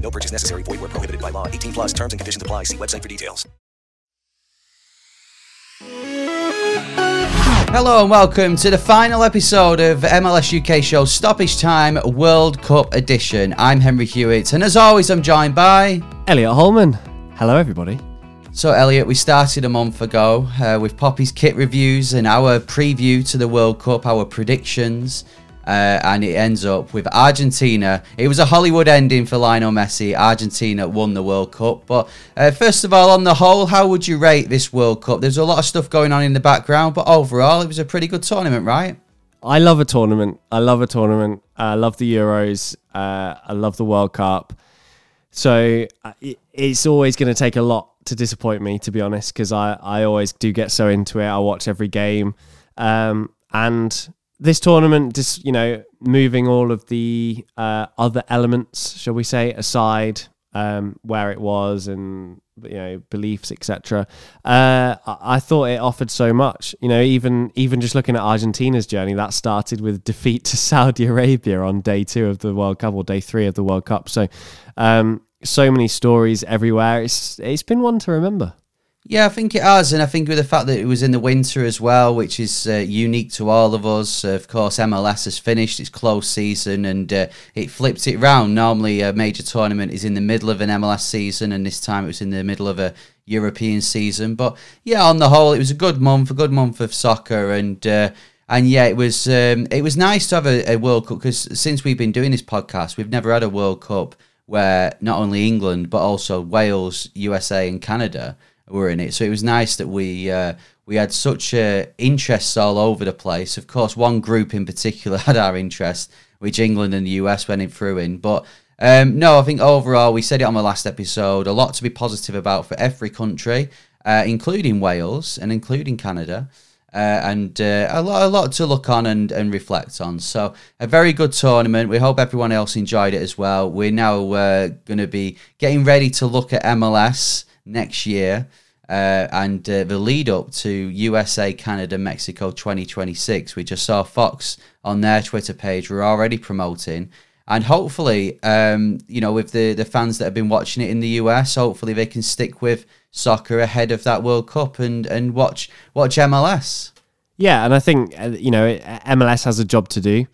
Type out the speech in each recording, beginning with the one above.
No purchase necessary. Void where prohibited by law. 18 plus terms and conditions apply. See website for details. Hello and welcome to the final episode of MLS UK show Stoppage Time World Cup Edition. I'm Henry Hewitt, and as always, I'm joined by Elliot Holman. Hello, everybody. So, Elliot, we started a month ago uh, with Poppy's kit reviews and our preview to the World Cup, our predictions. Uh, and it ends up with Argentina. It was a Hollywood ending for Lionel Messi. Argentina won the World Cup. But uh, first of all, on the whole, how would you rate this World Cup? There's a lot of stuff going on in the background, but overall, it was a pretty good tournament, right? I love a tournament. I love a tournament. I love the Euros. Uh, I love the World Cup. So uh, it's always going to take a lot to disappoint me, to be honest, because I, I always do get so into it. I watch every game. Um, and this tournament, just you know, moving all of the uh, other elements, shall we say, aside, um, where it was and you know beliefs, etc. Uh, I-, thought it offered so much. You know, even even just looking at Argentina's journey, that started with defeat to Saudi Arabia on day two of the World Cup or day three of the World Cup. So, um, so many stories everywhere. It's it's been one to remember. Yeah, I think it has, and I think with the fact that it was in the winter as well, which is uh, unique to all of us. Uh, of course, MLS has finished its close season, and uh, it flipped it round. Normally, a major tournament is in the middle of an MLS season, and this time it was in the middle of a European season. But yeah, on the whole, it was a good month, a good month of soccer, and uh, and yeah, it was um, it was nice to have a, a World Cup because since we've been doing this podcast, we've never had a World Cup where not only England but also Wales, USA, and Canada were in it. So it was nice that we uh, we had such uh, interests all over the place. Of course, one group in particular had our interest, which England and the US went in through in. But um, no, I think overall we said it on the last episode. A lot to be positive about for every country, uh, including Wales and including Canada. Uh, and uh, a lot, a lot to look on and, and reflect on. So a very good tournament. We hope everyone else enjoyed it as well. We're now uh, going to be getting ready to look at MLS next year. Uh, and uh, the lead up to USA, Canada, Mexico 2026, we just saw Fox on their Twitter page. We're already promoting, and hopefully, um, you know, with the the fans that have been watching it in the US, hopefully they can stick with soccer ahead of that World Cup and and watch watch MLS. Yeah, and I think uh, you know MLS has a job to do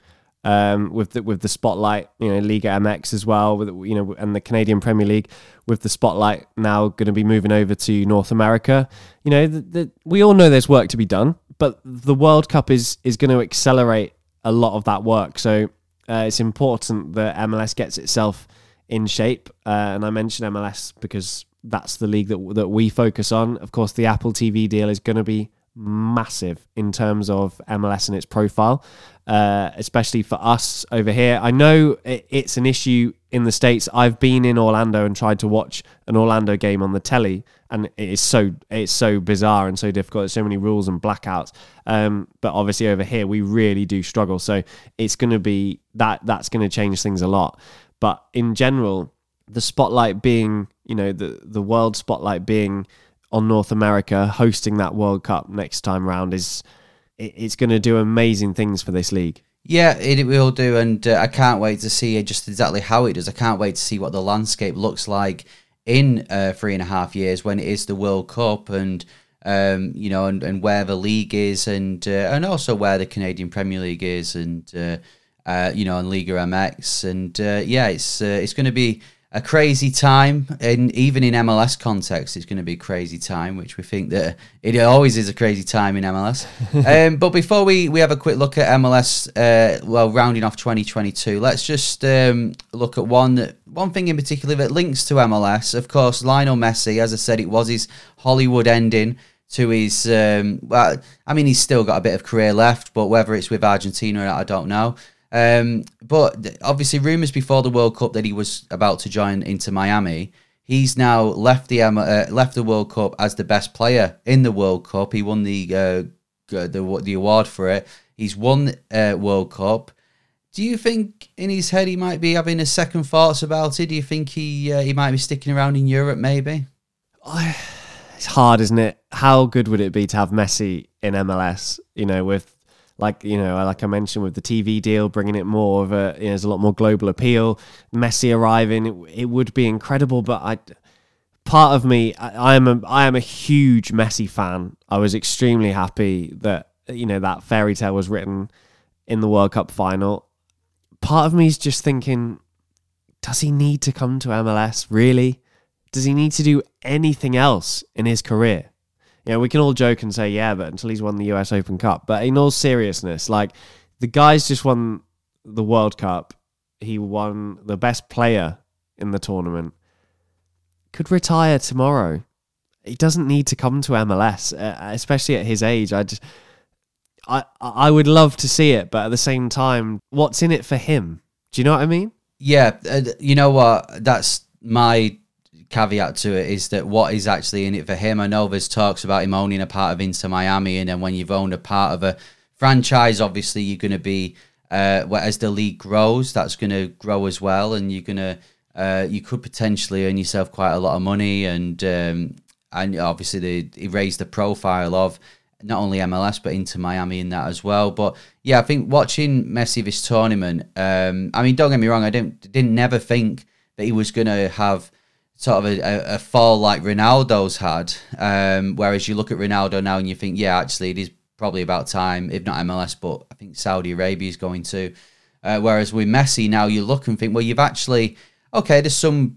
um, with the with the spotlight, you know, Liga MX as well, with you know, and the Canadian Premier League with the spotlight now going to be moving over to North America. You know, the, the, we all know there's work to be done, but the World Cup is is going to accelerate a lot of that work. So uh, it's important that MLS gets itself in shape. Uh, and I mention MLS because that's the league that that we focus on. Of course, the Apple TV deal is going to be massive in terms of MLS and its profile, uh, especially for us over here. I know it's an issue in the states. I've been in Orlando and tried to watch an Orlando game on the telly, and it is so it's so bizarre and so difficult. There's so many rules and blackouts. Um, but obviously over here we really do struggle. So it's going to be that that's going to change things a lot. But in general, the spotlight being you know the the world spotlight being on North America hosting that World Cup next time round is it's going to do amazing things for this league. Yeah, it will do, and uh, I can't wait to see just exactly how it does. I can't wait to see what the landscape looks like in uh, three and a half years when it is the World Cup, and um, you know, and, and where the league is, and uh, and also where the Canadian Premier League is, and uh, uh, you know, and Liga MX, and uh, yeah, it's it's going to be a crazy time, and even in MLS context, it's going to be a crazy time, which we think that it always is a crazy time in MLS. um, but before we, we have a quick look at MLS, uh, well, rounding off 2022, let's just um, look at one one thing in particular that links to MLS. Of course, Lionel Messi, as I said, it was his Hollywood ending to his. Um, well, I mean, he's still got a bit of career left, but whether it's with Argentina or not, I don't know. Um, but obviously, rumours before the World Cup that he was about to join Inter Miami. He's now left the uh, left the World Cup as the best player in the World Cup. He won the uh, the the award for it. He's won uh, World Cup. Do you think in his head he might be having a second thoughts about it? Do you think he uh, he might be sticking around in Europe? Maybe. It's hard, isn't it? How good would it be to have Messi in MLS? You know, with like you know, like I mentioned with the TV deal, bringing it more of a you know, there's a lot more global appeal. Messi arriving, it, it would be incredible. But I, part of me, I, I am a I am a huge Messi fan. I was extremely happy that you know that fairy tale was written in the World Cup final. Part of me is just thinking, does he need to come to MLS? Really? Does he need to do anything else in his career? You know, we can all joke and say, yeah, but until he's won the US Open Cup. But in all seriousness, like the guy's just won the World Cup. He won the best player in the tournament. Could retire tomorrow. He doesn't need to come to MLS, uh, especially at his age. I just, I, I would love to see it, but at the same time, what's in it for him? Do you know what I mean? Yeah, uh, you know what? That's my caveat to it is that what is actually in it for him. I know there's talks about him owning a part of Inter Miami, and then when you've owned a part of a franchise, obviously you're going to be uh, as the league grows, that's going to grow as well, and you're going to uh, you could potentially earn yourself quite a lot of money, and um, and obviously they, he raised the profile of not only MLS but Inter Miami in that as well. But yeah, I think watching Messi this tournament, um, I mean, don't get me wrong, I didn't didn't never think that he was going to have sort of a, a, fall like Ronaldo's had. Um, whereas you look at Ronaldo now and you think, yeah, actually, it is probably about time, if not MLS, but I think Saudi Arabia is going to. Uh, whereas with Messi now, you look and think, well, you've actually okay. There's some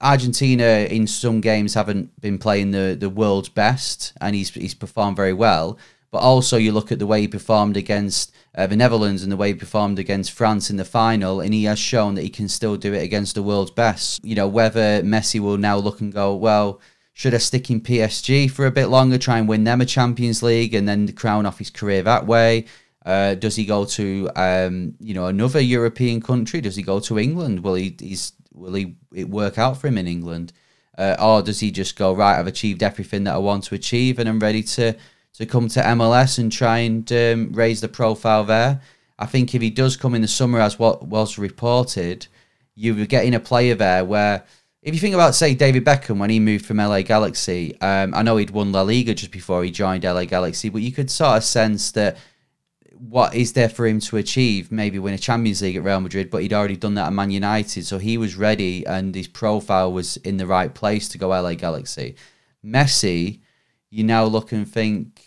Argentina in some games haven't been playing the the world's best, and he's he's performed very well. But also, you look at the way he performed against uh, the Netherlands and the way he performed against France in the final, and he has shown that he can still do it against the world's best. You know, whether Messi will now look and go, well, should I stick in PSG for a bit longer, try and win them a Champions League, and then crown off his career that way? Uh, does he go to um, you know another European country? Does he go to England? Will he will he it work out for him in England? Uh, or does he just go right? I've achieved everything that I want to achieve, and I'm ready to to come to MLS and try and um, raise the profile there. I think if he does come in the summer, as what was reported, you were getting a player there where, if you think about, say, David Beckham when he moved from LA Galaxy, um, I know he'd won La Liga just before he joined LA Galaxy, but you could sort of sense that what is there for him to achieve? Maybe win a Champions League at Real Madrid, but he'd already done that at Man United, so he was ready and his profile was in the right place to go LA Galaxy. Messi, you now look and think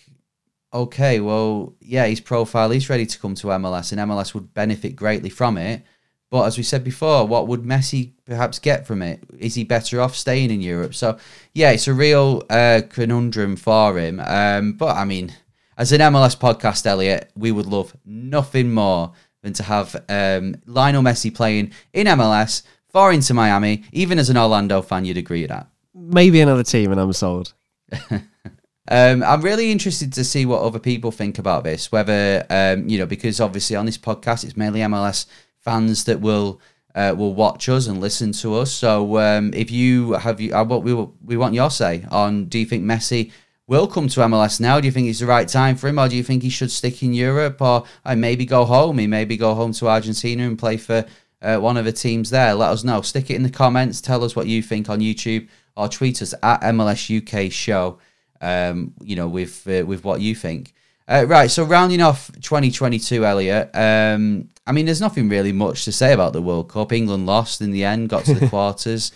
okay, well, yeah, his profile is ready to come to MLS, and MLS would benefit greatly from it. But as we said before, what would Messi perhaps get from it? Is he better off staying in Europe? So, yeah, it's a real uh, conundrum for him. Um, but I mean, as an MLS podcast, Elliot, we would love nothing more than to have um, Lionel Messi playing in MLS far Inter Miami. Even as an Orlando fan, you'd agree with that. Maybe another team, and I'm sold. Um, I'm really interested to see what other people think about this. Whether um, you know, because obviously on this podcast, it's mainly MLS fans that will uh, will watch us and listen to us. So um, if you have you, uh, what we we want your say on. Do you think Messi will come to MLS now? Do you think it's the right time for him, or do you think he should stick in Europe, or uh, maybe go home? He maybe go home to Argentina and play for uh, one of the teams there. Let us know. Stick it in the comments. Tell us what you think on YouTube or tweet us at MLS UK Show um, you know, with uh, with what you think. Uh, right, so rounding off 2022, Elliot. Um, I mean, there's nothing really much to say about the World Cup. England lost in the end, got to the quarters.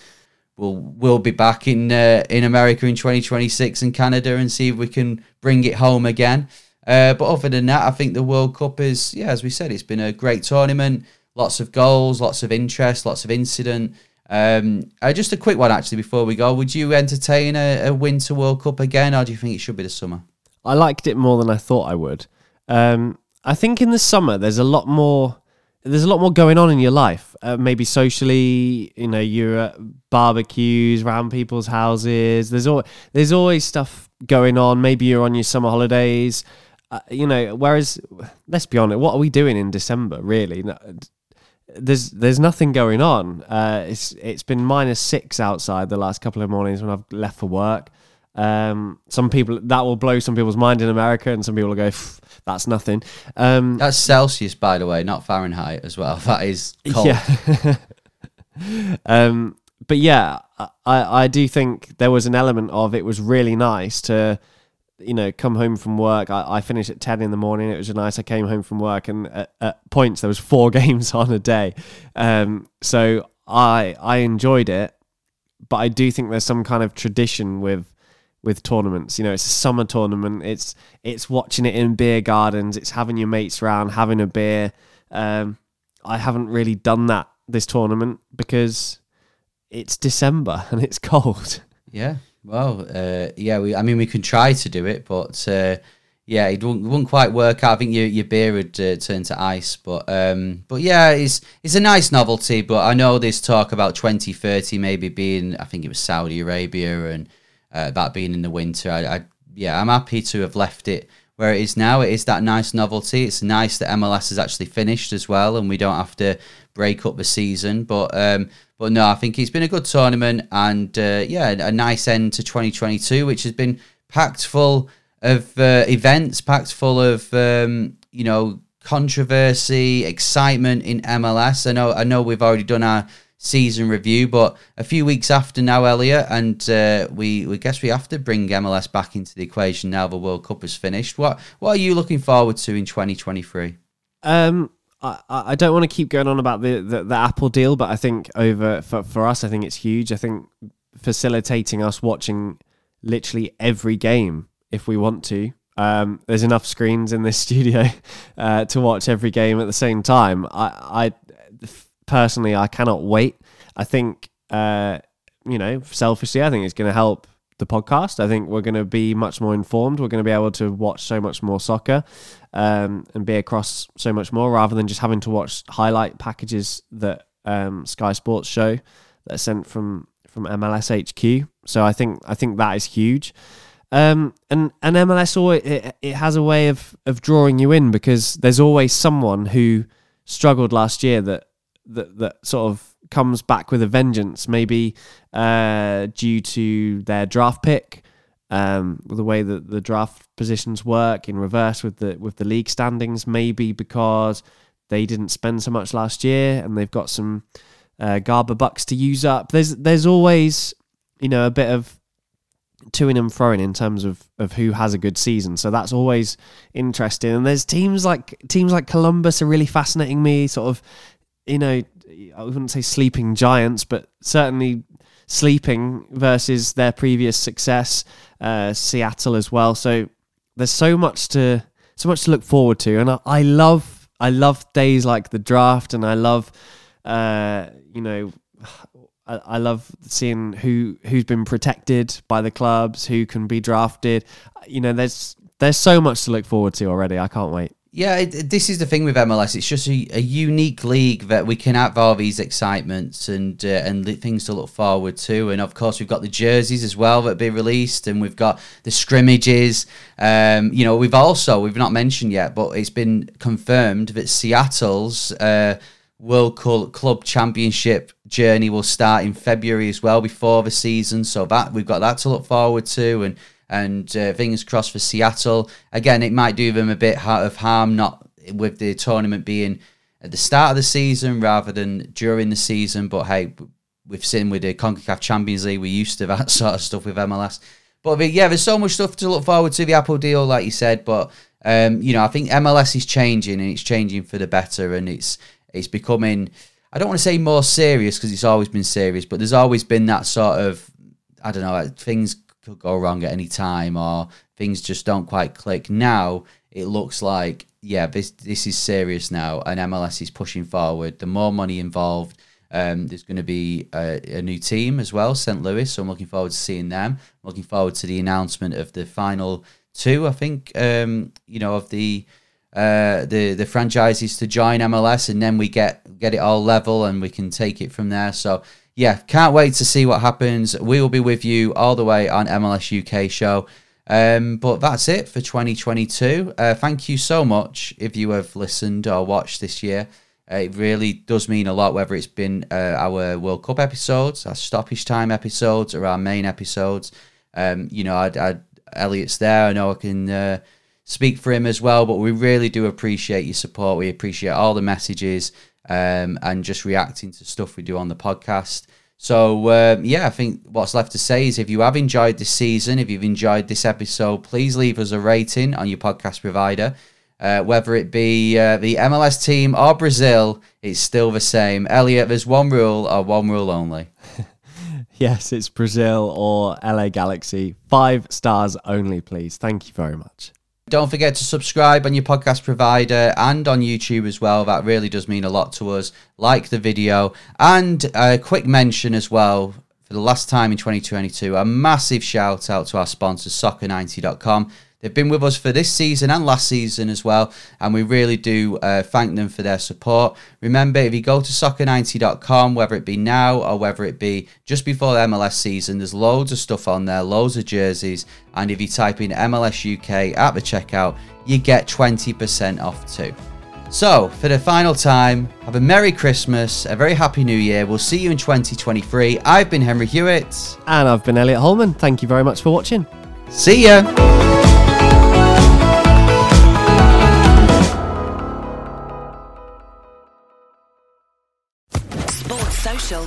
We'll we'll be back in uh, in America in 2026 and Canada and see if we can bring it home again. Uh, but other than that, I think the World Cup is, yeah, as we said, it's been a great tournament. Lots of goals, lots of interest, lots of incident. Um, uh, just a quick one actually before we go. Would you entertain a, a Winter World Cup again, or do you think it should be the summer? I liked it more than I thought I would. Um, I think in the summer there's a lot more. There's a lot more going on in your life. Uh, maybe socially, you know, you're at barbecues around people's houses. There's always there's always stuff going on. Maybe you're on your summer holidays. Uh, you know, whereas let's be honest, what are we doing in December? Really, there's there's nothing going on. Uh, it's it's been minus six outside the last couple of mornings when I've left for work. Um, some people that will blow some people's mind in America, and some people will go, "That's nothing." Um, That's Celsius, by the way, not Fahrenheit as well. That is cold. Yeah. um, but yeah, I, I do think there was an element of it was really nice to, you know, come home from work. I, I finished at 10 in the morning. It was nice. I came home from work and at, at points there was four games on a day. Um, so I, I enjoyed it, but I do think there's some kind of tradition with, with tournaments. You know, it's a summer tournament. It's it's watching it in beer gardens. It's having your mates around, having a beer. Um, I haven't really done that this tournament because it's December and it's cold. Yeah. Well, uh, yeah. We, I mean, we can try to do it, but uh, yeah, it wouldn't, wouldn't quite work out. I think your your beer would uh, turn to ice, but um, but yeah, it's it's a nice novelty. But I know there's talk about 2030 maybe being. I think it was Saudi Arabia and uh, that being in the winter. I, I yeah, I'm happy to have left it where it is now. It is that nice novelty. It's nice that MLS has actually finished as well, and we don't have to break up the season. But um, but no, I think it's been a good tournament, and uh, yeah, a nice end to 2022, which has been packed full of uh, events, packed full of um, you know controversy, excitement in MLS. I know I know we've already done our season review, but a few weeks after now, Elliot, and uh, we we guess we have to bring MLS back into the equation now the World Cup is finished. What what are you looking forward to in 2023? Um, I, I don't want to keep going on about the, the, the Apple deal, but I think over for, for us, I think it's huge. I think facilitating us watching literally every game if we want to. Um, there's enough screens in this studio uh, to watch every game at the same time. I personally, I cannot wait. I think, uh, you know, selfishly, I think it's going to help the podcast. I think we're going to be much more informed. We're going to be able to watch so much more soccer um, and be across so much more rather than just having to watch highlight packages that um, Sky Sports show that are sent from from MLS HQ. So I think I think that is huge. Um, and and MLS always, it, it has a way of of drawing you in because there's always someone who struggled last year that that that sort of comes back with a vengeance, maybe uh, due to their draft pick, um, the way that the draft positions work in reverse with the with the league standings, maybe because they didn't spend so much last year and they've got some uh, Garber bucks to use up. There's there's always you know a bit of toing and froing in terms of, of who has a good season. So that's always interesting. And there's teams like teams like Columbus are really fascinating me. Sort of, you know, I wouldn't say sleeping giants, but certainly sleeping versus their previous success. Uh, Seattle as well. So there's so much to so much to look forward to, and I, I love I love days like the draft, and I love uh, you know I, I love seeing who who's been protected by the clubs, who can be drafted. You know, there's there's so much to look forward to already. I can't wait. Yeah, it, this is the thing with MLS. It's just a, a unique league that we can have all these excitements and uh, and things to look forward to. And of course, we've got the jerseys as well that be released, and we've got the scrimmages. Um, you know, we've also we've not mentioned yet, but it's been confirmed that Seattle's uh, World Club Championship journey will start in February as well, before the season. So that we've got that to look forward to, and and uh, fingers crossed for Seattle. Again, it might do them a bit of harm, not with the tournament being at the start of the season rather than during the season. But hey, we've seen with the CONCACAF Champions League, we're used to that sort of stuff with MLS. But yeah, there's so much stuff to look forward to the Apple deal, like you said. But um, you know, I think MLS is changing and it's changing for the better, and it's it's becoming. I don't want to say more serious because it's always been serious, but there's always been that sort of I don't know things could go wrong at any time or things just don't quite click. Now it looks like yeah, this this is serious now, and MLS is pushing forward. The more money involved, Um, there's going to be a, a new team as well, St. Louis. So I'm looking forward to seeing them. I'm looking forward to the announcement of the final two. I think um, you know of the uh, the the franchises to join MLS, and then we get get it all level, and we can take it from there. So yeah, can't wait to see what happens. We will be with you all the way on MLS UK show. Um, but that's it for 2022. Uh, thank you so much if you have listened or watched this year. Uh, it really does mean a lot, whether it's been uh, our World Cup episodes, our stoppage time episodes, or our main episodes. Um, you know, I, I, Elliot's there. I know I can uh, speak for him as well, but we really do appreciate your support. We appreciate all the messages um, and just reacting to stuff we do on the podcast. So, um, yeah, I think what's left to say is if you have enjoyed this season, if you've enjoyed this episode, please leave us a rating on your podcast provider. Uh, whether it be uh, the MLS team or Brazil, it's still the same. Elliot, there's one rule or one rule only. Yes, it's Brazil or LA Galaxy. Five stars only, please. Thank you very much. Don't forget to subscribe on your podcast provider and on YouTube as well. That really does mean a lot to us. Like the video. And a quick mention as well for the last time in 2022, a massive shout out to our sponsor, soccer90.com. They've been with us for this season and last season as well, and we really do uh, thank them for their support. Remember, if you go to soccer90.com, whether it be now or whether it be just before the MLS season, there's loads of stuff on there, loads of jerseys, and if you type in MLS UK at the checkout, you get 20% off too. So, for the final time, have a Merry Christmas, a very Happy New Year. We'll see you in 2023. I've been Henry Hewitt. And I've been Elliot Holman. Thank you very much for watching. See ya!